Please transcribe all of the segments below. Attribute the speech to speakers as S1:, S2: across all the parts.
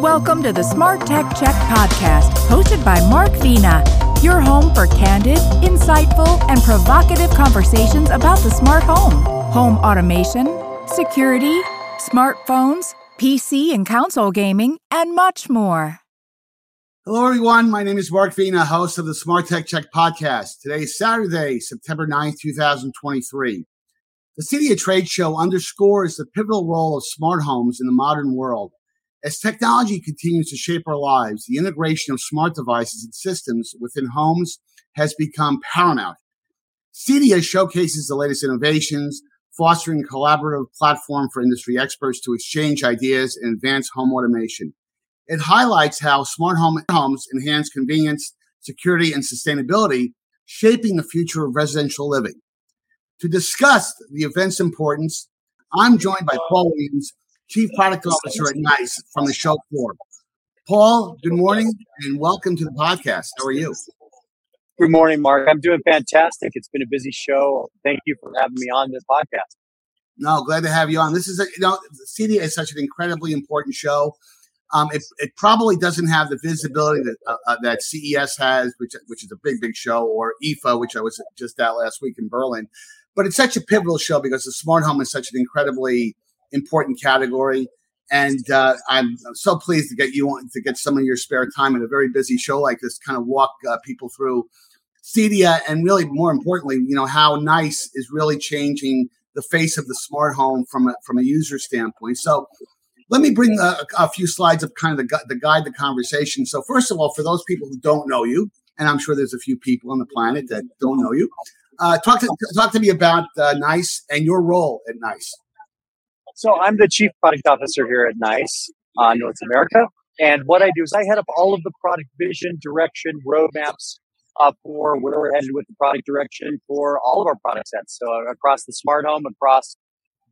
S1: Welcome to the Smart Tech Check podcast, hosted by Mark Vena, your home for candid, insightful, and provocative conversations about the smart home, home automation, security, smartphones, PC and console gaming, and much more.
S2: Hello, everyone. My name is Mark Vena, host of the Smart Tech Check podcast. Today is Saturday, September 9th, 2023. The CEDIA trade show underscores the pivotal role of smart homes in the modern world. As technology continues to shape our lives, the integration of smart devices and systems within homes has become paramount. CEDIA showcases the latest innovations, fostering a collaborative platform for industry experts to exchange ideas and advance home automation. It highlights how smart home homes enhance convenience, security, and sustainability, shaping the future of residential living. To discuss the event's importance, I'm joined by Paul Williams, Chief Product Officer at NICE from the show floor. Paul, good morning and welcome to the podcast. How are you?
S3: Good morning, Mark. I'm doing fantastic. It's been a busy show. Thank you for having me on this podcast.
S2: No, glad to have you on. This is a, you know, CEDIA is such an incredibly important show. Um, it, it probably doesn't have the visibility that uh, uh, that CES has, which which is a big, big show, or IFA, which I was just at last week in Berlin. But it's such a pivotal show because the smart home is such an incredibly important category. And uh, I'm so pleased to get you on to get some of your spare time in a very busy show like this, kind of walk uh, people through CEDIA and really more importantly, you know, how Nice is really changing the face of the smart home from a, from a user standpoint. So let me bring a, a few slides of kind of the, the guide the conversation. So first of all, for those people who don't know you, and I'm sure there's a few people on the planet that don't know you, uh, talk to talk to me about uh, Nice and your role at Nice.
S3: So I'm the chief product officer here at Nice uh, North America, and what I do is I head up all of the product vision, direction, roadmaps uh, for where we're headed with the product direction for all of our product sets. So across the smart home, across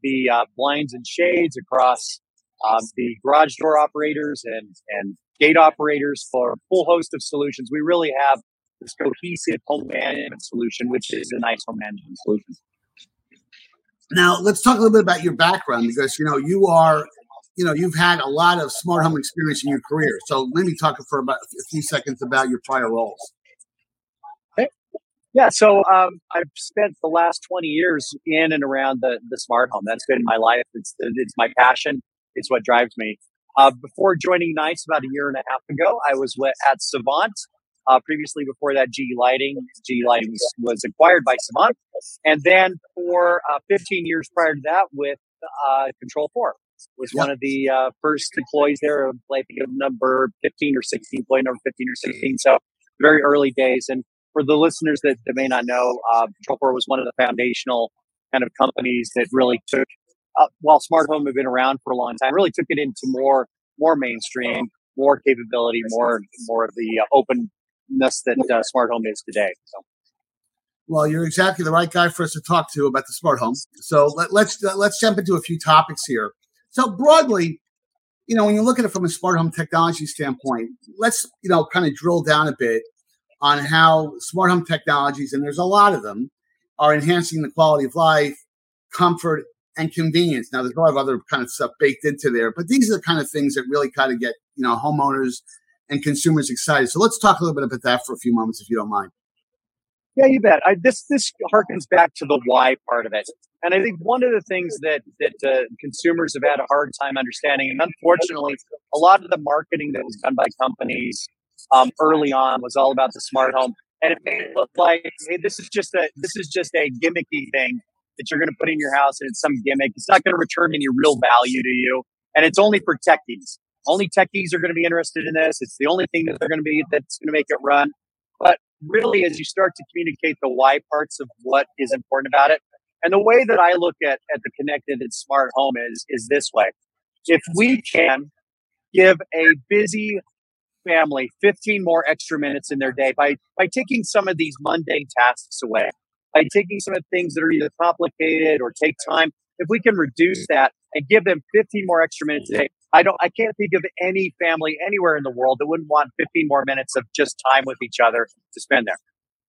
S3: the uh, blinds and shades, across um, the garage door operators and and gate operators for a full host of solutions. We really have this cohesive home management solution, which is a nice home management solution.
S2: Now, let's talk a little bit about your background because you know you are, you know, you've had a lot of smart home experience in your career. So let me talk for about a few seconds about your prior roles.
S3: Okay. Yeah, so um, I've spent the last 20 years in and around the, the smart home. That's been my life. It's it's my passion. It's what drives me. Uh, before joining NICE about a year and a half ago, I was at Savant, uh, previously, before that, GE Lighting. GE Lighting was, was acquired by Savant. And then for uh, 15 years prior to that, with uh, Control 4 was yep. one of the uh, first employees there. I think of number 15 or 16, employee number 15 or 16. So very early days. And for the listeners that, that may not know, uh, Control 4 was one of the foundational kind of companies that really took, uh, while smart home had been around for a long time, really took it into more more mainstream, more capability, more more of the uh, open that uh, smart home is today. So.
S2: Well, you're exactly the right guy for us to talk to about the smart home. So let, let's uh, let's jump into a few topics here. So broadly, you know, when you look at it from a smart home technology standpoint, let's you know kind of drill down a bit on how smart home technologies, and there's a lot of them, are enhancing the quality of life, comfort, and convenience. Now, there's a lot of other kind of stuff baked into there, but these are the kind of things that really kind of get you know homeowners and consumers excited. So let's talk a little bit about that for a few moments, if you don't mind.
S3: Yeah, you bet. I, this this harkens back to the why part of it, and I think one of the things that that uh, consumers have had a hard time understanding, and unfortunately, a lot of the marketing that was done by companies um, early on was all about the smart home, and it made it look like, hey, this is just a this is just a gimmicky thing that you're going to put in your house, and it's some gimmick. It's not going to return any real value to you, and it's only for techies only techies are going to be interested in this. It's the only thing that they're going to be that's going to make it run. But really, as you start to communicate the why parts of what is important about it, and the way that I look at, at the connected and smart home is, is this way. If we can give a busy family 15 more extra minutes in their day by, by taking some of these mundane tasks away, by taking some of the things that are either complicated or take time, if we can reduce that and give them 15 more extra minutes a day, I don't, I can't think of any family anywhere in the world that wouldn't want 15 more minutes of just time with each other to spend there.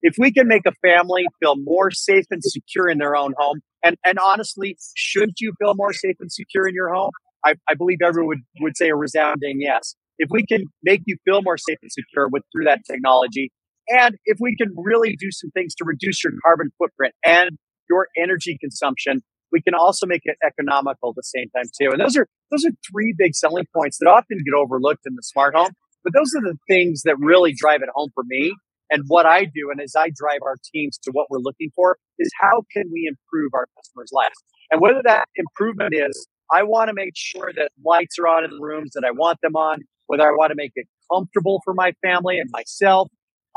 S3: If we can make a family feel more safe and secure in their own home, and, and honestly, should you feel more safe and secure in your home? I, I believe everyone would, would say a resounding yes. if we can make you feel more safe and secure with through that technology, and if we can really do some things to reduce your carbon footprint and your energy consumption, we can also make it economical at the same time too. And those are those are three big selling points that often get overlooked in the smart home. But those are the things that really drive it home for me. And what I do, and as I drive our teams to what we're looking for, is how can we improve our customers' lives? And whether that improvement is, I want to make sure that lights are on in the rooms that I want them on, whether I want to make it comfortable for my family and myself,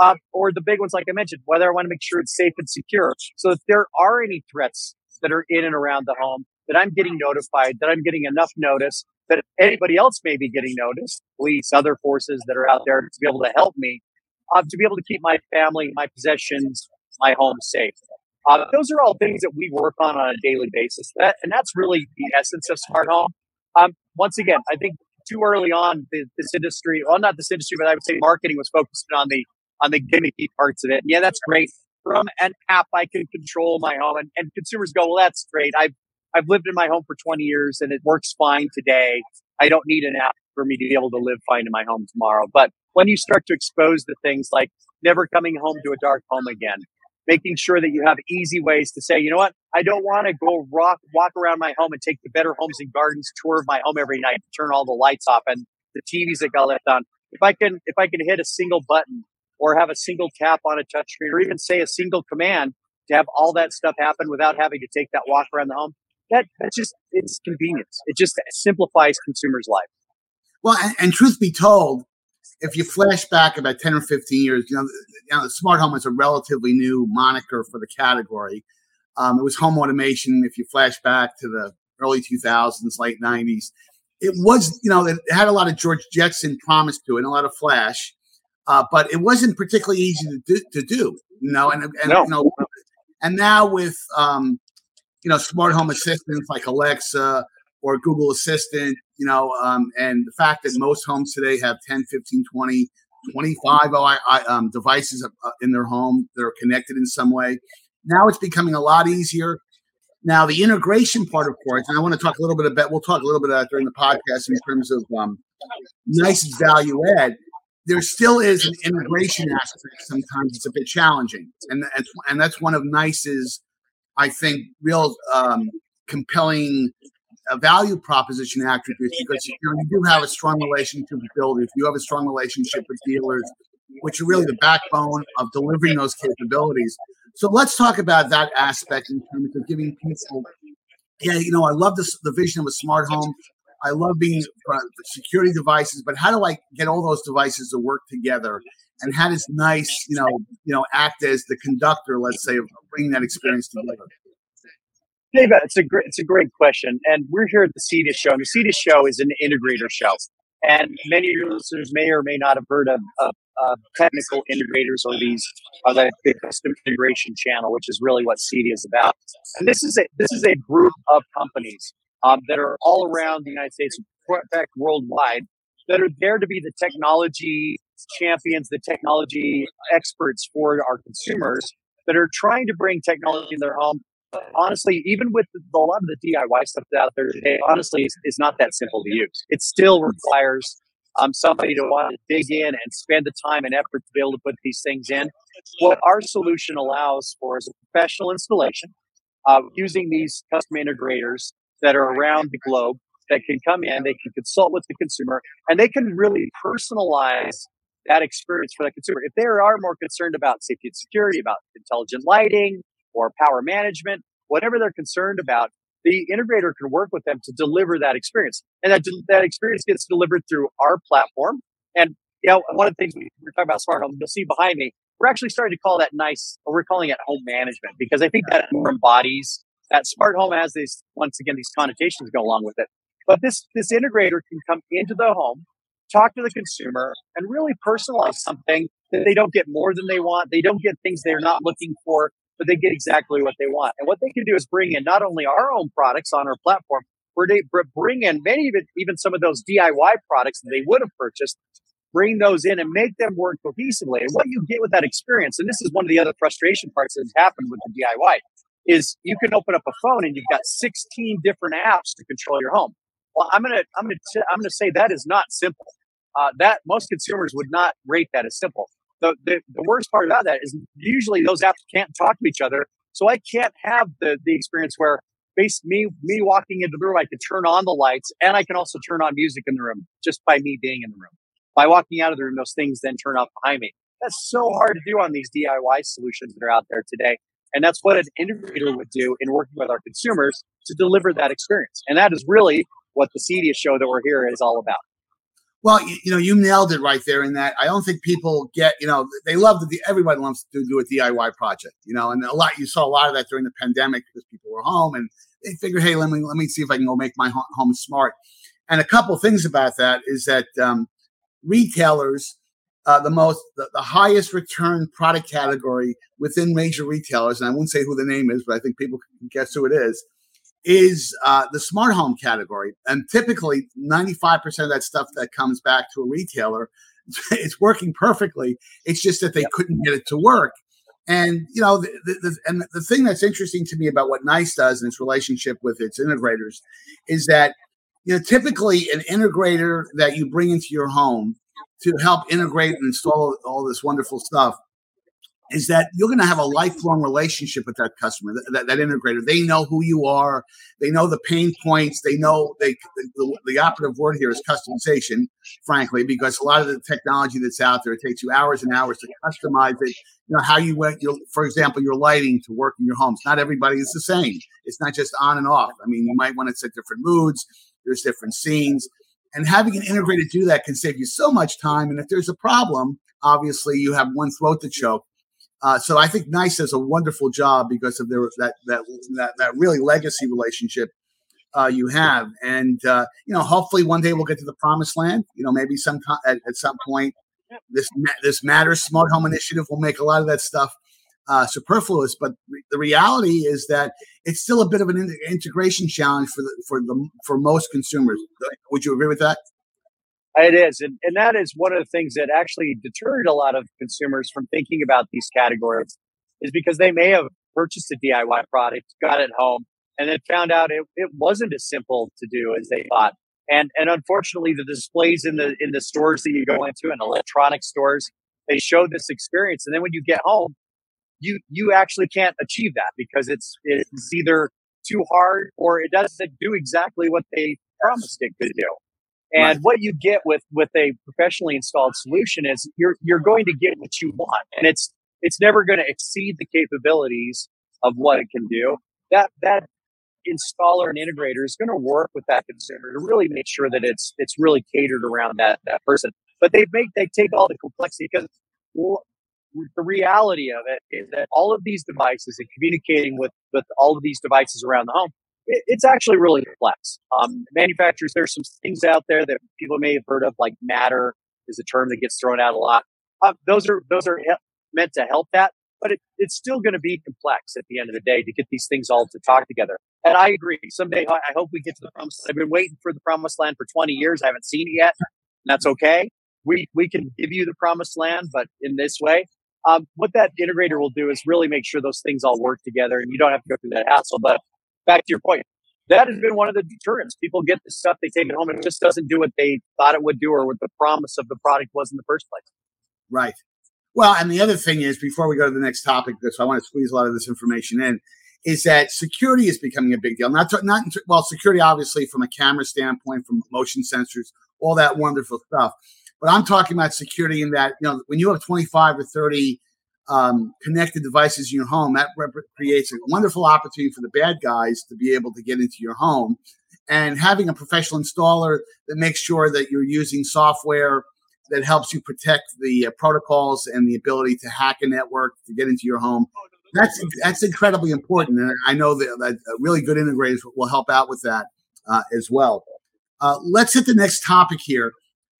S3: uh, or the big ones, like I mentioned, whether I want to make sure it's safe and secure. So if there are any threats that are in and around the home, that I'm getting notified, that I'm getting enough notice, that anybody else may be getting noticed, police, other forces that are out there to be able to help me, uh, to be able to keep my family, my possessions, my home safe. Uh, those are all things that we work on on a daily basis. That, and that's really the essence of smart home. Um, once again, I think too early on, this industry, well, not this industry, but I would say marketing was focused on the on the gimmicky parts of it. Yeah, that's great. From an app, I can control my home, and, and consumers go, "Well, that's great. I've I've lived in my home for 20 years, and it works fine today. I don't need an app for me to be able to live fine in my home tomorrow." But when you start to expose the things like never coming home to a dark home again, making sure that you have easy ways to say, you know what, I don't want to go rock, walk around my home and take the Better Homes and Gardens tour of my home every night, turn all the lights off and the TVs that got left on. If I can, if I can hit a single button or have a single tap on a touchscreen or even say a single command to have all that stuff happen without having to take that walk around the home, that, that's just, it's convenience. It just simplifies consumers' life.
S2: Well, and, and truth be told, if you flash back about 10 or 15 years, you know, you know, smart home is a relatively new moniker for the category. Um, it was home automation. If you flash back to the early 2000s, late 90s, it was, you know, it had a lot of George Jetson promise to it and a lot of flash, uh, but it wasn't particularly easy to do, to do you know, and, and no. you know, and now with, um, you know, smart home assistants like Alexa or Google Assistant, you know, um, and the fact that most homes today have 10, 15, 20, 25 um, devices uh, in their home that are connected in some way. Now it's becoming a lot easier. Now the integration part, of course, and I want to talk a little bit about. We'll talk a little bit about during the podcast in terms of um, Nice value add. There still is an integration aspect. Sometimes it's a bit challenging, and that's and that's one of Nice's, I think, real um, compelling a value proposition attributes because you know you do have a strong relationship with builders, you have a strong relationship with dealers, which are really the backbone of delivering those capabilities. So let's talk about that aspect in terms of giving people. Yeah, you know, I love this the vision of a smart home. I love being security devices, but how do I get all those devices to work together? And how does Nice, you know, you know, act as the conductor, let's say, of bringing that experience together?
S3: Dave, it's a great, it's a great question. And we're here at the CEDIA show. And the CEDIA show is an integrator show. And many of your listeners may or may not have heard of, of uh, technical integrators or these are the, the custom integration channel, which is really what CEDIA is about. And this is a this is a group of companies um, that are all around the United States, in fact, worldwide, that are there to be the technology champions, the technology experts for our consumers that are trying to bring technology in their home honestly, even with a lot of the DIY stuff out there today, honestly, it's, it's not that simple to use. It still requires um, somebody to want to dig in and spend the time and effort to be able to put these things in. What our solution allows for is a professional installation uh, using these custom integrators that are around the globe that can come in, they can consult with the consumer, and they can really personalize that experience for the consumer. If they are more concerned about safety and security, about intelligent lighting, or power management, whatever they're concerned about, the integrator can work with them to deliver that experience. And that, that experience gets delivered through our platform. And, you know, one of the things we, we're talking about smart home, you'll see behind me, we're actually starting to call that nice, or we're calling it home management because I think that more embodies that smart home has these, once again, these connotations go along with it. But this, this integrator can come into the home, talk to the consumer and really personalize something that they don't get more than they want. They don't get things they're not looking for but they get exactly what they want. And what they can do is bring in not only our own products on our platform, but they bring in many of it, even some of those DIY products that they would have purchased, bring those in and make them work cohesively. And what you get with that experience, and this is one of the other frustration parts that has happened with the DIY, is you can open up a phone and you've got 16 different apps to control your home. Well, I'm gonna I'm gonna t- I'm gonna say that is not simple. uh, that most consumers would not rate that as simple. The, the, the worst part about that is usually those apps can't talk to each other. So I can't have the, the experience where based me me walking into the room, I can turn on the lights and I can also turn on music in the room just by me being in the room. By walking out of the room, those things then turn off behind me. That's so hard to do on these DIY solutions that are out there today. And that's what an integrator would do in working with our consumers to deliver that experience. And that is really what the CEDIA show that we're here is all about.
S2: Well, you, you, know, you nailed it right there in that I don't think people get, you know, they love the, everybody loves to do a DIY project, you know, and a lot, you saw a lot of that during the pandemic because people were home and they figured, hey, let me, let me see if I can go make my home smart. And a couple things about that is that um, retailers, uh, the most, the, the highest return product category within major retailers, and I won't say who the name is, but I think people can guess who it is, is uh, the smart home category. And typically, 95% of that stuff that comes back to a retailer, it's working perfectly. It's just that they couldn't get it to work. And you know, the, the, the, and the thing that's interesting to me about what Nice does in its relationship with its integrators is that you know typically an integrator that you bring into your home to help integrate and install all this wonderful stuff is that you're going to have a lifelong relationship with that customer, that, that, integrator. They know who you are. They know the pain points. They know they the, the, operative word here is customization, frankly, because a lot of the technology that's out there, it takes you hours and hours to customize it. You know, how you went, your, for example, your lighting to work in your homes. Not everybody is the same. It's not just on and off. I mean, you might want to set different moods. There's different scenes. And having an integrator do that can save you so much time. And if there's a problem, obviously you have one throat to choke uh, so I think Nice does a wonderful job because of their that that that, that really legacy relationship uh, you have, and uh, you know, hopefully one day we'll get to the promised land. You know, maybe some at, at some point this this matters smart home initiative will make a lot of that stuff uh, superfluous. But the reality is that it's still a bit of an in- integration challenge for the for the for most consumers. Would you agree with that?
S3: It is. And, and that is one of the things that actually deterred a lot of consumers from thinking about these categories is because they may have purchased a DIY product, got it home, and then found out it, it wasn't as simple to do as they thought. And, and unfortunately, the displays in the, in the stores that you go into and electronic stores, they show this experience. And then when you get home, you, you actually can't achieve that because it's, it's either too hard or it doesn't do exactly what they promised it could do. And right. what you get with with a professionally installed solution is you're you're going to get what you want, and it's it's never going to exceed the capabilities of what it can do. That that installer and integrator is going to work with that consumer to really make sure that it's it's really catered around that that person. But they make they take all the complexity because the reality of it is that all of these devices and communicating with with all of these devices around the home it's actually really complex. Um, manufacturers, there's some things out there that people may have heard of, like Matter is a term that gets thrown out a lot. Uh, those are those are he- meant to help that, but it, it's still going to be complex at the end of the day to get these things all to talk together. And I agree. Someday I, I hope we get to the promised. I've been waiting for the promised land for 20 years. I haven't seen it yet. And that's okay. We we can give you the promised land, but in this way. Um, what that integrator will do is really make sure those things all work together, and you don't have to go through that hassle. But back to your point, that has been one of the deterrents. People get the stuff, they take it home, and it just doesn't do what they thought it would do or what the promise of the product was in the first place.
S2: Right. Well, and the other thing is, before we go to the next topic, because I want to squeeze a lot of this information in, is that security is becoming a big deal. Not, to, not well, security obviously from a camera standpoint, from motion sensors, all that wonderful stuff. But I'm talking about security in that you know when you have 25 or 30 um, connected devices in your home, that rep- creates a wonderful opportunity for the bad guys to be able to get into your home. And having a professional installer that makes sure that you're using software that helps you protect the uh, protocols and the ability to hack a network to get into your home. That's that's incredibly important, and I know that, that really good integrators will help out with that uh, as well. Uh, let's hit the next topic here.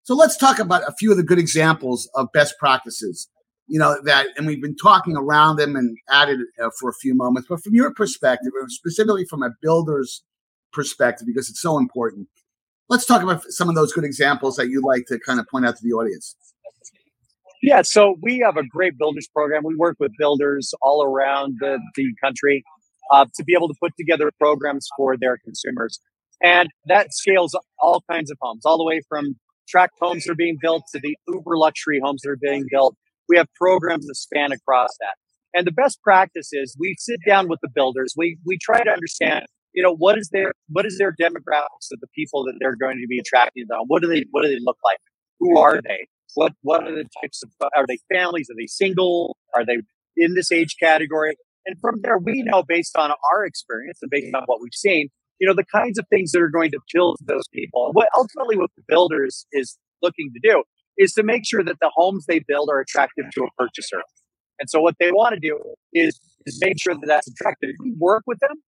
S2: So let's talk about a few of the good examples of best practices you know that and we've been talking around them and added uh, for a few moments but from your perspective specifically from a builder's perspective because it's so important let's talk about some of those good examples that you'd like to kind of point out to the audience.
S3: Yeah so we have a great builders program. We work with builders all around the, the country uh, to be able to put together programs for their consumers. And that scales all kinds of homes all the way from tract homes are being built to the uber luxury homes that are being built. We have programs that span across that. And the best practice is we sit down with the builders. We we try to understand, you know, what is their what is their demographics of the people that they're going to be attracting them. What do they what do they look like? Who are they? What what are the types of are they families? Are they single? Are they in this age category? And from there, we know based on our experience and based on what we've seen, you know, the kinds of things that are going to to those people. What ultimately what the builders is looking to do is to make sure that the homes they build are attractive to a purchaser. And so what they want to do is, is make sure that that's attractive. We work with them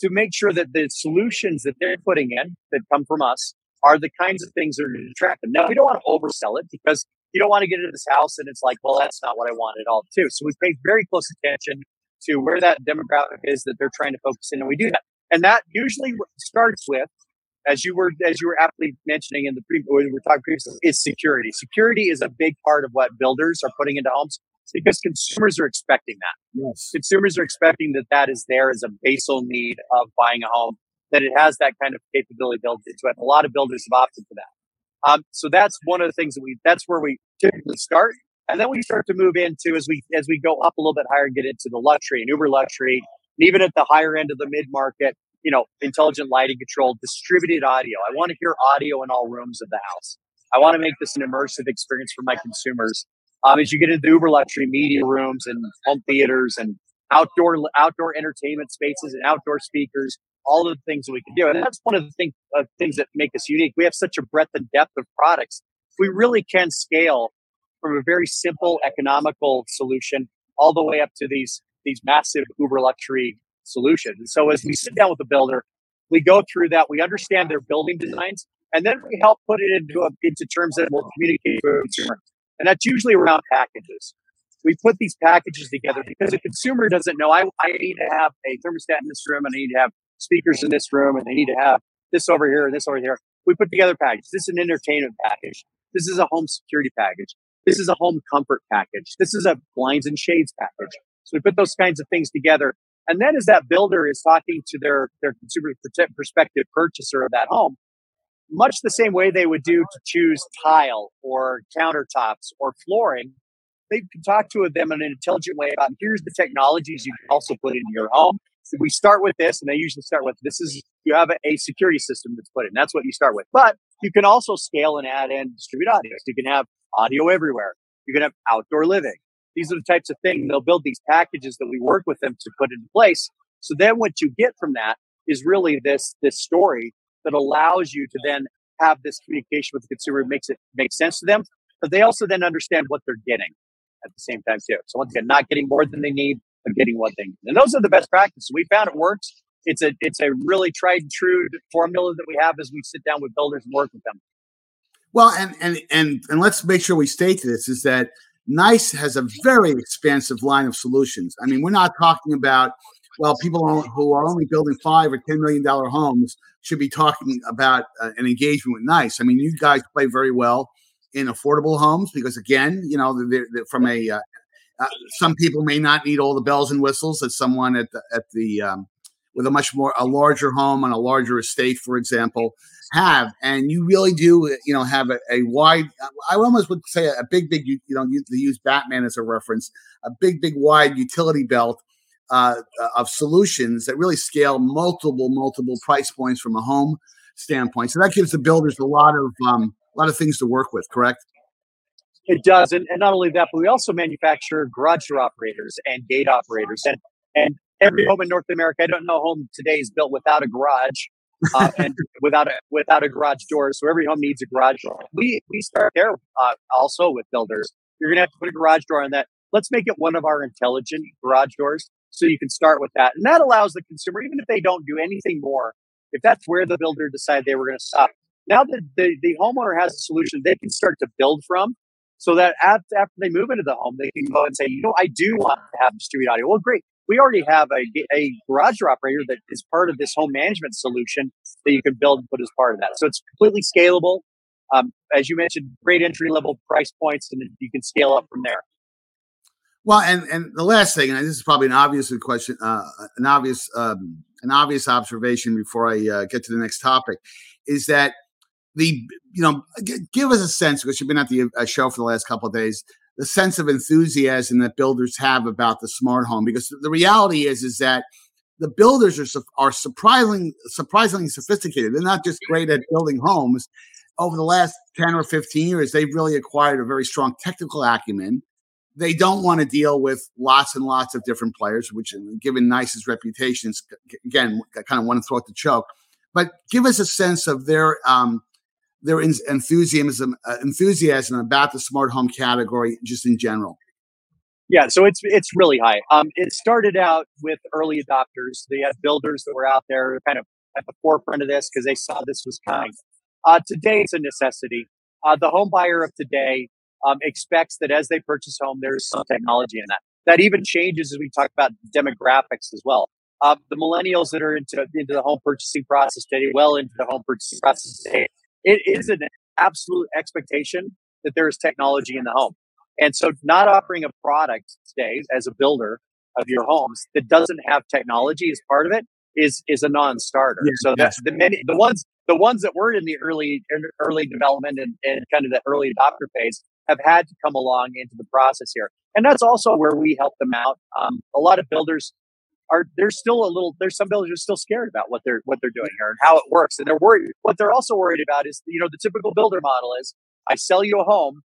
S3: to make sure that the solutions that they're putting in that come from us are the kinds of things that are attractive. Now, we don't want to oversell it because you don't want to get into this house and it's like, well, that's not what I want at all, too. So we pay very close attention to where that demographic is that they're trying to focus in, and we do that. And that usually starts with, as you were as you were aptly mentioning in the pre we were talking previously, is security. Security is a big part of what builders are putting into homes because consumers are expecting that.
S2: Yes.
S3: Consumers are expecting that that is there as a basal need of buying a home, that it has that kind of capability built into it. A lot of builders have opted for that. Um, so that's one of the things that we, that's where we typically start. And then we start to move into as we, as we go up a little bit higher and get into the luxury and uber luxury, and even at the higher end of the mid market, you know, intelligent lighting control, distributed audio. I want to hear audio in all rooms of the house. I want to make this an immersive experience for my consumers. Um, as you get into uber luxury media rooms and home theaters and outdoor outdoor entertainment spaces and outdoor speakers, all of the things that we can do, and that's one of the thing, uh, things that make us unique. We have such a breadth and depth of products. We really can scale from a very simple economical solution all the way up to these these massive uber luxury solutions. And so as we mm-hmm. sit down with the builder, we go through that, we understand their building designs, and then we help put it into a, into terms that will communicate to a consumer. And that's usually around packages. We put these packages together because a consumer doesn't know I, I need to have a thermostat in this room and I need to have speakers in this room and they need to have this over here and this over here. We put together packages. This is an entertainment package. This is a home security package. This is a home comfort package. This is a blinds and shades package. So we put those kinds of things together. And then as that builder is talking to their, their consumer prospective purchaser of that home, much the same way they would do to choose tile or countertops or flooring, they can talk to them in an intelligent way about here's the technologies you can also put into your home. So we start with this, and they usually start with this is you have a, a security system that's put in. That's what you start with. But you can also scale and add and distribute audio. So you can have audio everywhere. You can have outdoor living. These are the types of things they'll build these packages that we work with them to put into place. So then what you get from that is really this this story that allows you to then have this communication with the consumer makes it make sense to them, but they also then understand what they're getting at the same time too. So once again, not getting more than they need, but getting what they need. And those are the best practices. We found it works. It's a it's a really tried and true formula that we have as we sit down with builders and work with them.
S2: Well, and and and and let's make sure we state this is that Nice has a very expansive line of solutions. I mean, we're not talking about well, people who are only building five or ten million dollar homes should be talking about uh, an engagement with Nice. I mean, you guys play very well in affordable homes because, again, you know, they're, they're from a uh, uh, some people may not need all the bells and whistles that someone at the at the um, with a much more a larger home on a larger estate, for example, have. And you really do, you know, have a, a wide. I almost would say a big, big. You know, you, use Batman as a reference. A big, big, wide utility belt uh, of solutions that really scale multiple, multiple price points from a home standpoint. So that gives the builders a lot of um, a lot of things to work with. Correct.
S3: It does, and, and not only that, but we also manufacture garage door operators and gate operators, and and every home in North America. I don't know a home today is built without a garage uh, and without a without a garage door. So every home needs a garage door. We we start there uh, also with builders. You're gonna have to put a garage door on that. Let's make it one of our intelligent garage doors so you can start with that. And that allows the consumer, even if they don't do anything more, if that's where the builder decided they were going to stop, now that the, the homeowner has a solution they can start to build from so that after, after they move into the home, they can go and say, you know, I do want to have distributed audio. Well, great. We already have a, a garage door operator that is part of this home management solution that you can build and put as part of that. So it's completely scalable. Um, as you mentioned, great entry level price points, and you can scale up from there.
S2: Well, and and the last thing, and this is probably an obvious question, uh, an obvious um, an obvious observation before I uh, get to the next topic, is that the you know give us a sense because you've been at the uh, show for the last couple of days the sense of enthusiasm that builders have about the smart home because the reality is is that the builders are are surprisingly surprisingly sophisticated. They're not just great at building homes. Over the last 10 or 15 years they've really acquired a very strong technical acumen. They don't want to deal with lots and lots of different players which given Nice's reputations again kind of one throat to choke. But give us a sense of their um, their enthusiasm uh, enthusiasm about the smart home category just in general.
S3: Yeah, so it's it's really high. Um, it started out with early adopters. They had builders that were out there, kind of at the forefront of this because they saw this was coming. Uh, today, it's a necessity. Uh, the home buyer of today um, expects that as they purchase home, there's some technology in that. That even changes as we talk about demographics as well uh, the millennials that are into into the home purchasing process today, well into the home purchasing process today, it is an absolute expectation that there is technology in the home. And so, not offering a product today as a builder of your homes that doesn't have technology as part of it is is a non-starter. Yeah, so that's the many the ones the ones that were in the early early development and, and kind of the early adopter phase have had to come along into the process here. And that's also where we help them out. Um, a lot of builders are there's still a little there's some builders are still scared about what they're what they're doing here and how it works. And they're worried what they're also worried about is you know the typical builder model is i sell you a home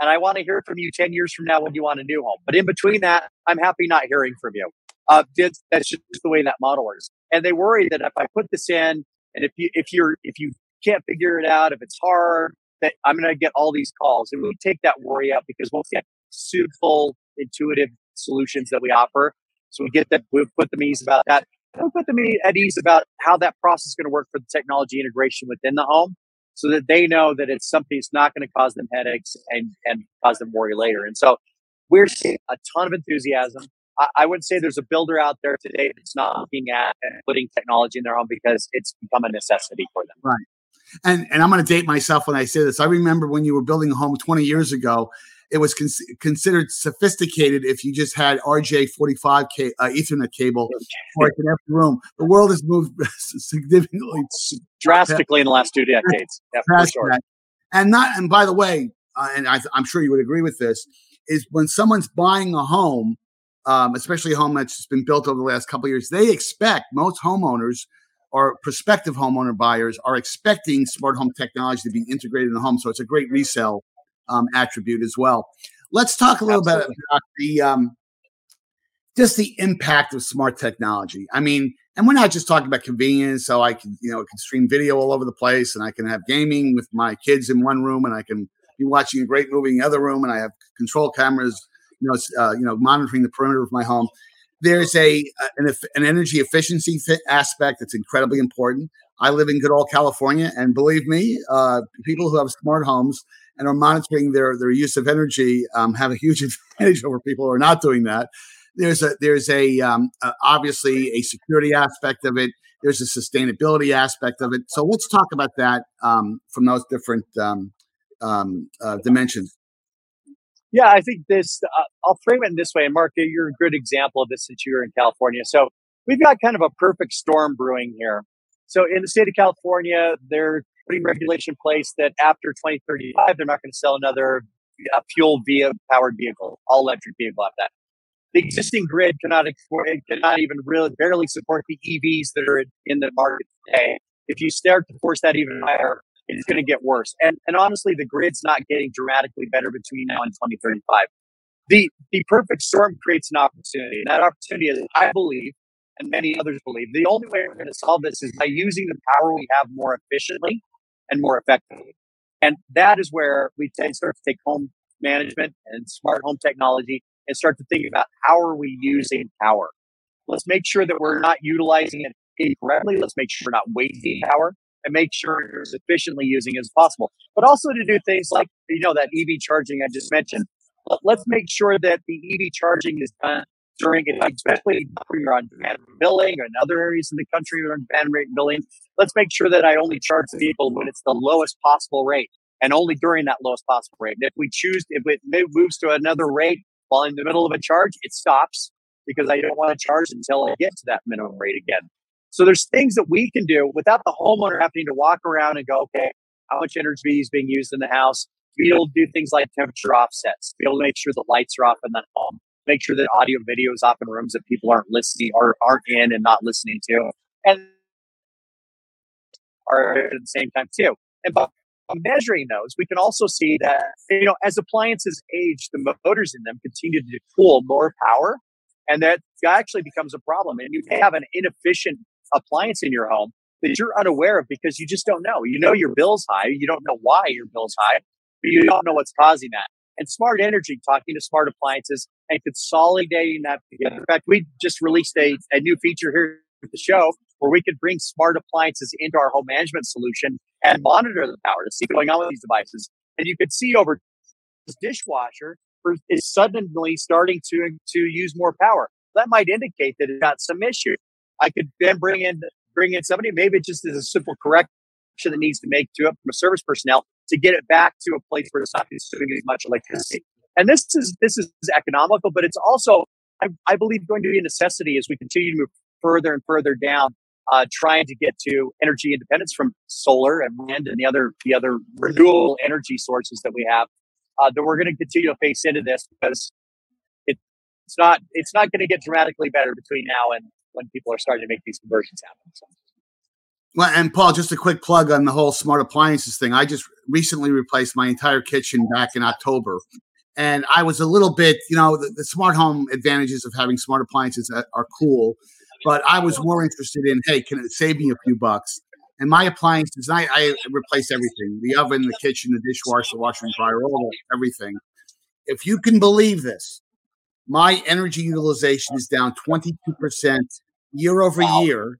S3: and i want to hear from you 10 years from now when you want a new home. But in between that i'm happy not hearing from you. Uh, that's just the way that model works. And they worry that if i put this in and if you if you're if you can't figure it out if it's hard that i'm going to get all these calls. And we take that worry out because once again suitable intuitive solutions that we offer so we get that, we put them ease about that. we put them at ease about how that process is going to work for the technology integration within the home so that they know that it's something that's not going to cause them headaches and, and cause them worry later. And so we're seeing a ton of enthusiasm. I, I would say there's a builder out there today that's not looking at putting technology in their home because it's become a necessity for them.
S2: Right. And, and I'm going to date myself when I say this. I remember when you were building a home 20 years ago it was con- considered sophisticated if you just had RJ45 ca- uh, Ethernet cable for an empty room. The world has moved significantly,
S3: drastically in the last two decades. Yeah, sure.
S2: And not, and by the way, uh, and I, am sure you would agree with this, is when someone's buying a home, um, especially a home that's been built over the last couple years, they expect most homeowners or prospective homeowner buyers are expecting smart home technology to be integrated in the home. So it's a great resale um, attribute as well. Let's talk a little Absolutely. bit about the um, just the impact of smart technology. I mean, and we're not just talking about convenience. So I can, you know, I can stream video all over the place, and I can have gaming with my kids in one room, and I can be watching a great movie in the other room, and I have control cameras, you know, uh, you know, monitoring the perimeter of my home. There's a an, an energy efficiency aspect that's incredibly important. I live in good old California, and believe me, uh, people who have smart homes and are monitoring their their use of energy um, have a huge advantage over people who are not doing that. There's a there's a um, obviously a security aspect of it. There's a sustainability aspect of it. So let's talk about that um, from those different um, um, uh, dimensions.
S3: Yeah, I think this. Uh, I'll frame it in this way. And Mark, you're a good example of this since you're in California. So we've got kind of a perfect storm brewing here. So in the state of California, they're putting regulation in place that after 2035, they're not going to sell another uh, fuel via powered vehicle, all electric vehicle after that. The existing grid cannot export, cannot even really barely support the EVs that are in the market today. If you start to force that even higher, it's going to get worse. And and honestly, the grid's not getting dramatically better between now and 2035. The the perfect storm creates an opportunity. And that opportunity is, I believe, and many others believe, the only way we're going to solve this is by using the power we have more efficiently and more effectively. And that is where we start to take home management and smart home technology and start to think about how are we using power. Let's make sure that we're not utilizing it incorrectly. Let's make sure we're not wasting power and make sure we're as efficiently using it as possible. But also to do things like, you know, that EV charging I just mentioned. Let's make sure that the EV charging is done during it, especially when you're on demand billing and other areas in the country you're on demand rate billing. Let's make sure that I only charge the vehicle when it's the lowest possible rate and only during that lowest possible rate. And if we choose, if it moves to another rate while in the middle of a charge, it stops because I don't want to charge until I get to that minimum rate again. So there's things that we can do without the homeowner having to walk around and go, okay, how much energy is being used in the house, be able to do things like temperature offsets, be able to make sure the lights are off in the home, make sure that audio video is off in rooms that people aren't listening or aren't in and not listening to. And are at the same time too. And by measuring those, we can also see that you know as appliances age, the motors in them continue to pull more power, and that actually becomes a problem. And you have an inefficient appliance in your home that you're unaware of because you just don't know. You know your bill's high, you don't know why your bill's high, but you don't know what's causing that. And smart energy, talking to smart appliances and consolidating that together. In fact, we just released a, a new feature here at the show where we could bring smart appliances into our home management solution and monitor the power to see what's going on with these devices. And you could see over this dishwasher is suddenly starting to, to use more power. That might indicate that it's got some issue. I could then bring in bring in somebody, maybe it just is a simple correction that needs to make to it from a service personnel to get it back to a place where it's not consuming as much electricity. And this is this is economical, but it's also I, I believe going to be a necessity as we continue to move further and further down uh, trying to get to energy independence from solar and wind and the other the other renewable energy sources that we have. Uh, that we're going to continue to face into this because it, it's not it's not going to get dramatically better between now and when people are starting to make these conversions happen. So.
S2: Well, and Paul, just a quick plug on the whole smart appliances thing. I just recently replaced my entire kitchen back in October. And I was a little bit, you know, the, the smart home advantages of having smart appliances are, are cool but I was more interested in, hey, can it save me a few bucks? And my appliances, I, I replace everything: the oven, the kitchen, the dishwasher, the washer and dryer, all that, everything. If you can believe this, my energy utilization is down 22% year over year.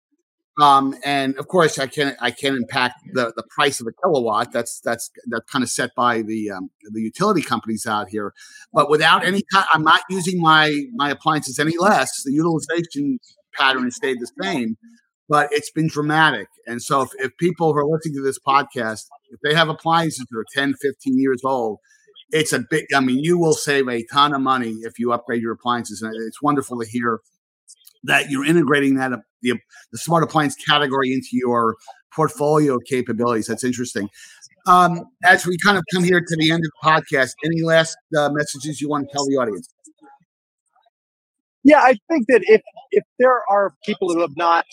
S2: Um, and of course, I can't. I can't impact the, the price of a kilowatt. That's that's that's kind of set by the um, the utility companies out here. But without any, I'm not using my my appliances any less. The utilization pattern has stayed the same, but it's been dramatic. And so if, if people who are listening to this podcast, if they have appliances that are 10, 15 years old, it's a big, I mean, you will save a ton of money if you upgrade your appliances. And it's wonderful to hear that you're integrating that, the, the smart appliance category into your portfolio capabilities. That's interesting. Um, as we kind of come here to the end of the podcast, any last uh, messages you want to tell the audience?
S3: Yeah, I think that if if there are people who have not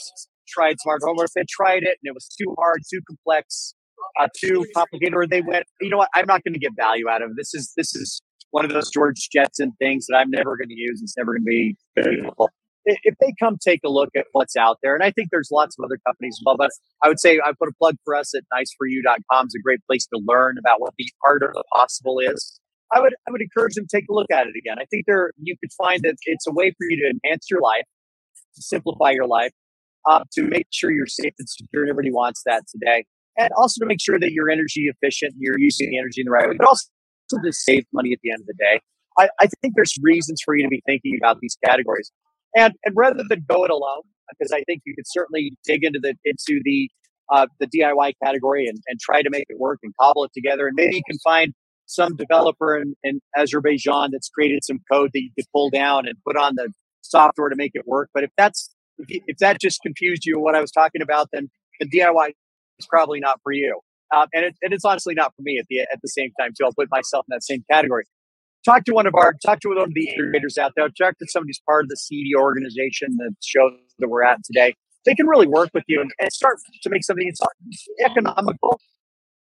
S3: tried smart home, or if they tried it and it was too hard, too complex, uh, too complicated, or they went, you know what, I'm not going to get value out of it. this. Is this is one of those George Jetson things that I'm never going to use. It's never going to be beautiful. If they come take a look at what's out there, and I think there's lots of other companies as well, but I would say I put a plug for us at niceforyou.com is a great place to learn about what the art of the possible is. I would I would encourage them to take a look at it again. I think there you could find that it's a way for you to enhance your life, to simplify your life, uh, to make sure you're safe and secure. And everybody wants that today, and also to make sure that you're energy efficient, and you're using the energy in the right way, but also to save money at the end of the day. I, I think there's reasons for you to be thinking about these categories, and and rather than go it alone, because I think you could certainly dig into the into the uh, the DIY category and, and try to make it work and cobble it together, and maybe you can find some developer in, in Azerbaijan that's created some code that you could pull down and put on the software to make it work. But if that's if, if that just confused you what I was talking about, then the DIY is probably not for you. Um, and, it, and it's honestly not for me at the at the same time too. I'll put myself in that same category. Talk to one of our talk to one of the integrators out there. Talk to somebody who's part of the CEDIA organization, the show that we're at today. They can really work with you and, and start to make something that's economical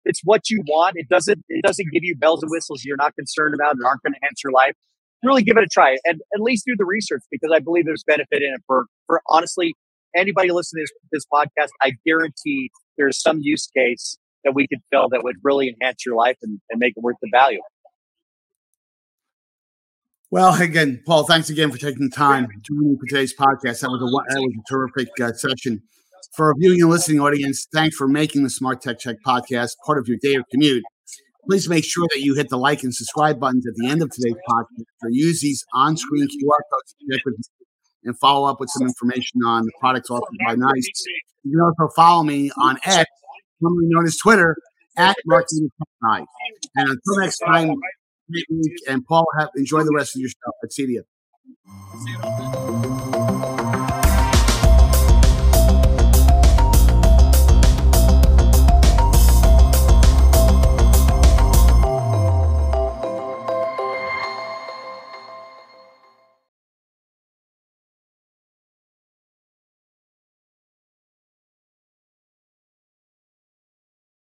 S3: it's what you want. It doesn't it doesn't give you bells and whistles you're not concerned about and aren't going to enhance your life. Really give it a try and at least do the research because I believe there's benefit in it for for honestly anybody listening to this, this podcast. I guarantee there's some use case that we could fill that would really enhance your life and, and make it worth the value.
S2: Well, again, Paul, thanks again for taking the time joining me for today's podcast. That was a that was a terrific uh, session. For our viewing and listening audience, thanks for making the Smart Tech Check podcast part of your day or commute. Please make sure that you hit the like and subscribe buttons at the end of today's podcast or use these on screen QR codes to connect with and follow up with some information on the products offered by NICE. You can also follow me on X, formerly known as Twitter, at Martin And until next time, and Paul, have, enjoy the rest of your show. Let's see you.